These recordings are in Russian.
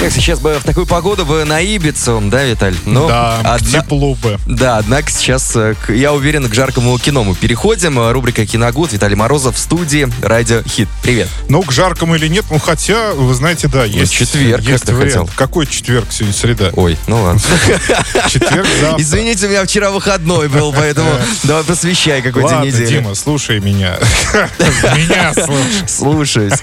Как сейчас бы в такую погоду бы на Ибицу, да, Виталь? Ну, да, одна- тепло бы. Да, однако сейчас, э, я уверен, к жаркому кино мы переходим. Рубрика «Киногуд», Виталий Морозов в студии «Радио Хит». Привет. Ну, к жаркому или нет, ну, хотя, вы знаете, да, есть... четверг, есть как ты вариант. хотел. Какой четверг сегодня, среда? Ой, ну ладно. Четверг, завтра. Извините, у меня вчера выходной был, поэтому давай посвящай какой день недели. Дима, слушай меня. Меня слушай. Слушаюсь.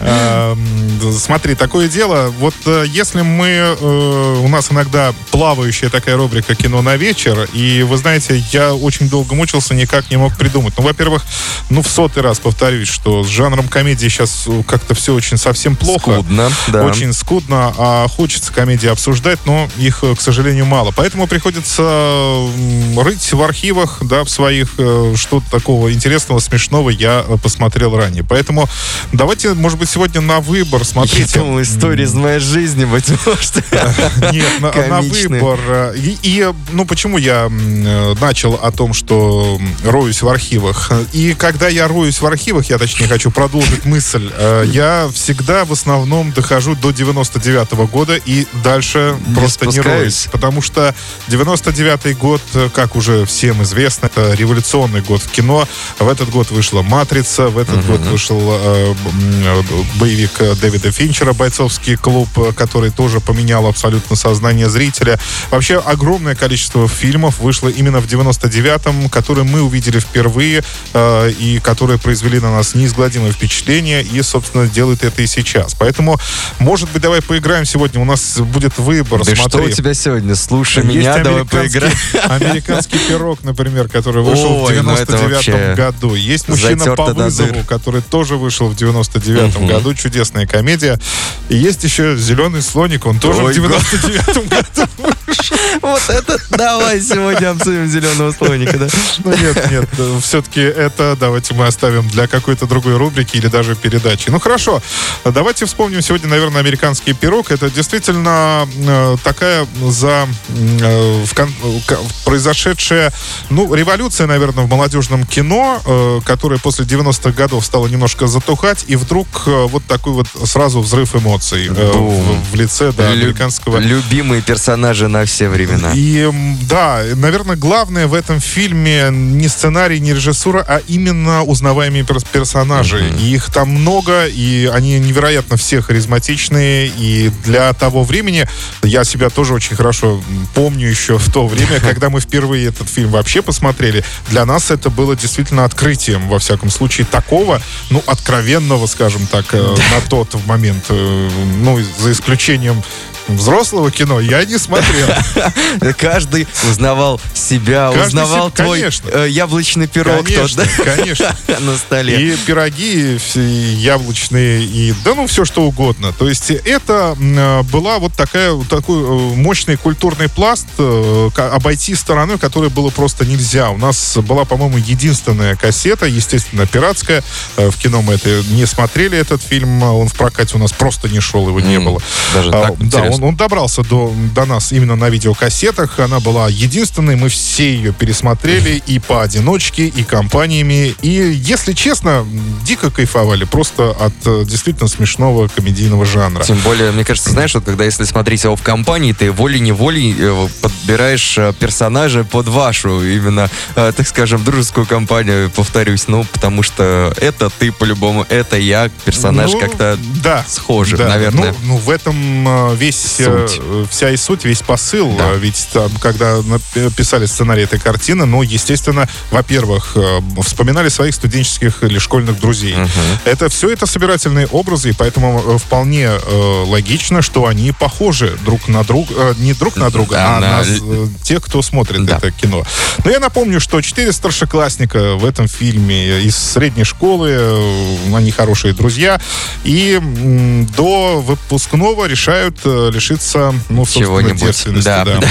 Эм, Смотри, такое дело. Вот э, если мы... э, У нас иногда плавающая такая рубрика «Кино на вечер», и, вы знаете, я очень долго мучился, никак не мог придумать. Ну, во-первых, ну, в сотый раз повторюсь, что с жанром комедии сейчас как-то все очень совсем плохо. Скудно, да. Очень скудно, а хочется комедии обсуждать, но их, э, к сожалению, мало. Поэтому приходится рыть в архивах, да, в своих, э, что-то такого интересного, смешного я э, посмотрел ранее. Поэтому давайте, может быть, сегодня на выбор Я смотрите. думал, история из моей жизни, быть может. Нет, на, на выбор. И, и, ну, почему я э, начал о том, что роюсь в архивах? И когда я роюсь в архивах, я, точнее, хочу продолжить мысль, э, я всегда в основном дохожу до 99 года и дальше Не просто не спускаюсь. роюсь. Потому что 99 год, э, как уже всем известно, это революционный год в кино. В этот год вышла «Матрица», в этот год вышел э, боевик э, Дэвида Финчера «Бойцовский клуб», э, который тоже поменял абсолютно сознание зрителя. Вообще огромное количество фильмов вышло именно в 99-м, которые мы увидели впервые э, и которые произвели на нас неизгладимое впечатление и, собственно, делают это и сейчас. Поэтому, может быть, давай поиграем сегодня. У нас будет выбор. Да что Смотри. у тебя сегодня? Слушай Есть меня, давай поиграем. Американский пирог, например, который вышел Ой, в ну это 99 вообще году. Есть мужчина по вызову, который тоже вышел в 99 Мгм. году. Чудесная комедия. И есть еще зеленый слоник, он тоже Ой, в 99 году. Вот это давай сегодня обсудим зеленого слоника, да? Ну нет, нет, все-таки это давайте мы оставим для какой-то другой рубрики или даже передачи. Ну хорошо, давайте вспомним сегодня, наверное, американский пирог. Это действительно э, такая за э, произошедшая, ну, революция, наверное, в молодежном кино, э, которая после 90-х годов стала немножко затухать, и вдруг э, вот такой вот сразу взрыв эмоций э, в, в лице да, Лю- американского Любимые персонажи на все времена. и да, наверное, главное в этом фильме не сценарий, не режиссура, а именно узнаваемые перс- персонажи. И их там много, и они невероятно все харизматичные. И для того времени я себя тоже очень хорошо помню еще в то время, когда мы впервые этот фильм вообще посмотрели. Для нас это было действительно открытием, во всяком случае, такого, ну, откровенного, скажем так, э, на тот момент. э, Ну, за исключением взрослого кино я не смотрел. Каждый узнавал себя, Каждый узнавал себе- твой конечно. э, яблочный пирог тот, Конечно, да? конечно. на столе. И пироги, и яблочные, и да ну все что угодно. То есть это э, была вот такая вот такой э, мощный культурный пласт обойти стороной, которой было просто нельзя. У нас была, по-моему, единственная кассета, естественно, пиратская. В кино мы это не смотрели этот фильм, он в прокате у нас просто не шел, его не было. даже А, так? да. Он, он добрался до, до нас именно на видеокассетах. Она была единственной. Мы все ее пересмотрели и поодиночке, и компаниями. И, если честно, дико кайфовали просто от э, действительно смешного комедийного жанра. Тем более, мне кажется, знаешь, вот когда если смотреть его в компании, ты волей-неволей э, подбираешь э, персонажа под вашу, именно, так скажем, дружескую компанию, повторюсь, ну, потому что это ты по-любому, это я, персонаж Ну, как-то да, схожи, да. наверное. Ну, ну, в этом весь, э, Суть. э, вся и суть, весь посыл. Да. Э, Ведь там, когда писали сценарий этой картины, ну, естественно, во-первых, э, вспоминали своих студенческих или школьных друзей. Мгм. Это все это собирательные образы, и поэтому э, вполне э, логично, что они похожи друг на друга, не друг на друга, Да, а на на э, тех, кто смотрит Да. это кино. Но я напомню, что четыре старшеклассника в этом фильме из средней школы, э, они хорошие друзья, и до выпускного решают э, лишиться, ну, собственно, девственности. Да, да. да.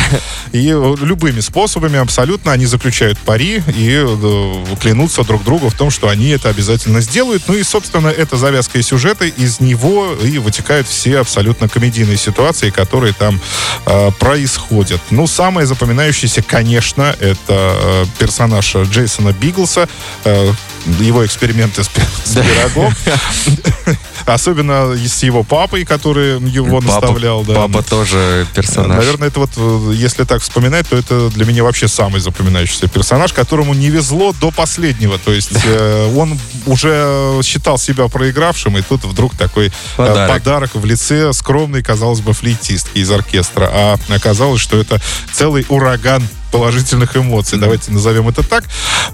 И э, любыми способами абсолютно они заключают пари и э, клянутся друг другу в том, что они это обязательно сделают. Ну и, собственно, это завязка и сюжета. Из него и вытекают все абсолютно комедийные ситуации, которые там э, происходят. Ну, самое запоминающееся, конечно, это э, персонаж Джейсона Биглса, э, его эксперименты с, с пирогом. Особенно с его папой, который его Папа- наставлял. да. Папа тоже персонаж. Наверное, это вот, э, если так вспоминать, то это для меня вообще самый запоминающийся персонаж, которому не везло до последнего. То есть э, он уже считал себя проигравшим, и тут вдруг такой э, Подарок. подарок в лице скромной, казалось бы, флейтистки из оркестра. А оказалось, что это целый ураган положительных эмоций. Давайте назовем это так.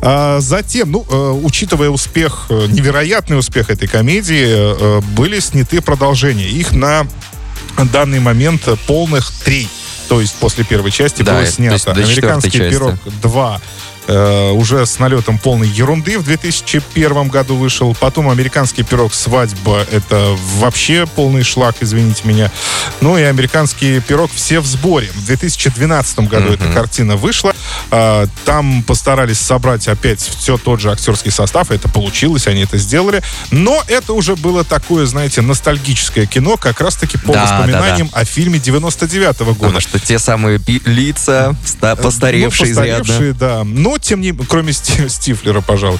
А, затем, ну, э, учитывая успех, э, невероятный успех этой комедии, э, были сняты продолжения. Их на данный момент полных три. То есть после первой части Да, было снято. Американский части. пирог 2 э, уже с налетом полной ерунды в 2001 году вышел. Потом «Американский пирог. Свадьба» — это вообще полный шлак, извините меня. Ну и «Американский пирог. Все в сборе». В 2012 году Мгм. эта картина вышла. А, Там постарались собрать опять все тот же актерский состав. Это получилось, они это сделали. Но это уже было такое, знаете, ностальгическое кино, как раз-таки по Да, да, воспоминаниям о фильме 99 года. Потому что те самые лица, ста- постаревшие Ну, постаревшие, да. Но, тем не кроме Сти- Стифлера, пожалуй.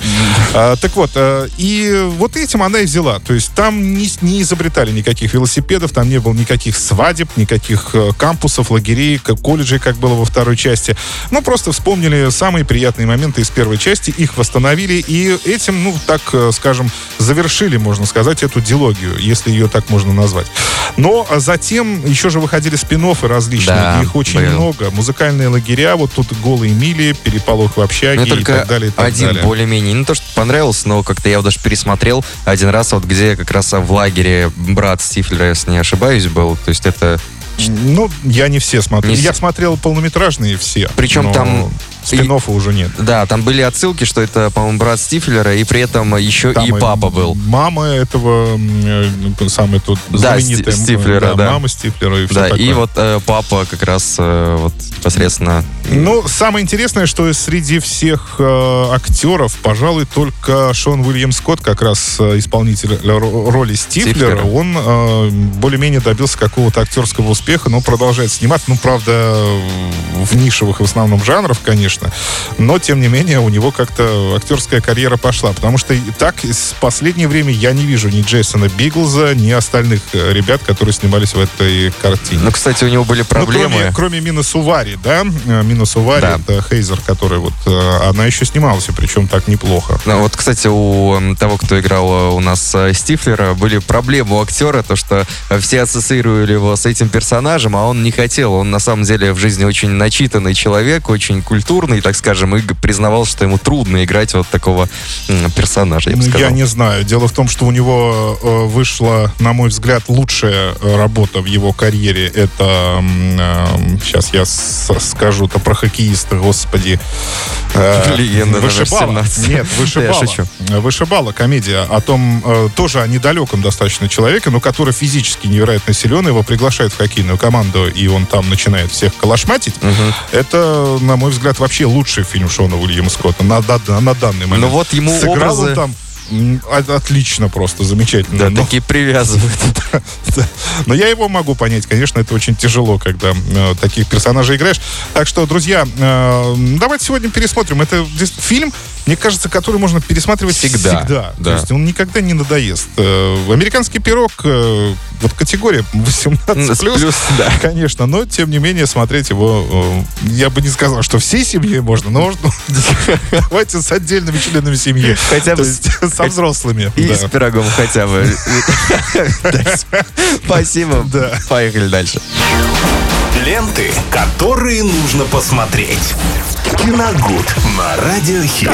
А, так вот, а, и вот этим она и взяла. То есть там не, не изобретали никаких велосипедов, там не было никаких свадеб, никаких э, кампусов, лагерей, колледжей, как было во второй части. Ну, просто вспомнили самые приятные моменты из первой части, их восстановили, и этим, ну, так э, скажем, завершили, можно сказать, эту дилогию, если ее так можно назвать. Но затем еще же выходили спин различные, Да, их очень был. много. Музыкальные лагеря, вот тут голые мили, переполох в общаге Мне и только так далее. И так один далее. более-менее, не то, что понравился, но как-то я его даже пересмотрел один раз, вот где как раз в лагере брат Стифлера, если не ошибаюсь, был. То есть это... Ну, я не все смотрел. Не я смотрел полнометражные все. Причем но там спин уже нет. Да, там были отсылки, что это, по-моему, брат Стифлера, и при этом еще Там и папа был. Мама этого, э, самый тут Да, знаменитая. Стифлера, да. Мама Стифлера и все Да, такое. и вот э, папа как раз э, вот непосредственно... Ну, самое интересное, что среди всех э, актеров, пожалуй, только Шон Уильям Скотт, как раз э, исполнитель ро- роли Стифлера, Стифлера. он э, более-менее добился какого-то актерского успеха, но продолжает сниматься. Ну, правда, в нишевых в основном жанров, конечно. Но, тем не менее, у него как-то актерская карьера пошла. Потому что так в последнее время я не вижу ни Джейсона Биглза, ни остальных э, ребят, которые снимались в этой картине. Ну, кстати, у него были Ну, проблемы. кроме, кроме Мина Сувари, да? Э, Мина Сувари, Да. это Хейзер, который вот... э, Она еще снималась, и причем так неплохо. Ну, вот, кстати, у того, кто играл у нас Стифлера, были проблемы у актера, то, что все ассоциировали его с этим персонажем, а он не хотел. Он, на самом деле, в жизни очень начитанный человек, очень культурный, так скажем, и признавал, что ему трудно играть вот такого персонажа, я бы Ну, сказал. Я не знаю. Дело в том, что у него э, вышла, на мой взгляд, лучшая э, работа в его карьере. Это, сейчас я с- скажу-то про хоккеиста, господи. Э, Легенда Вышибала. 17. Нет, Вышибала. я Вышибала комедия о том, тоже о недалеком достаточно человеке, но который физически невероятно силен, его приглашают в хоккейную команду, и он там начинает всех калашматить. Мгм. Это, на мой взгляд, вообще лучший фильм Шона Уильяма Скотта на, да- на данный момент. Ну вот ему Сыграл образы- он там отлично просто, замечательно. Да, но, такие привязывают. Но я его могу понять, конечно, это очень тяжело, когда э, таких персонажей играешь. Так что, друзья, э, давайте сегодня пересмотрим. Это здесь фильм, мне кажется, который можно пересматривать Всегда, То да. есть он никогда не надоест. Э, Американский пирог, э, вот категория 18 С плюс, да. Конечно, но тем не менее смотреть его, э, я бы не сказал, что всей семье можно, но давайте с отдельными членами семьи. Хотя То бы со взрослыми. И с пирогом хотя бы. Спасибо. Да. Поехали дальше. Ленты, которые нужно посмотреть. Киногуд на радиохит.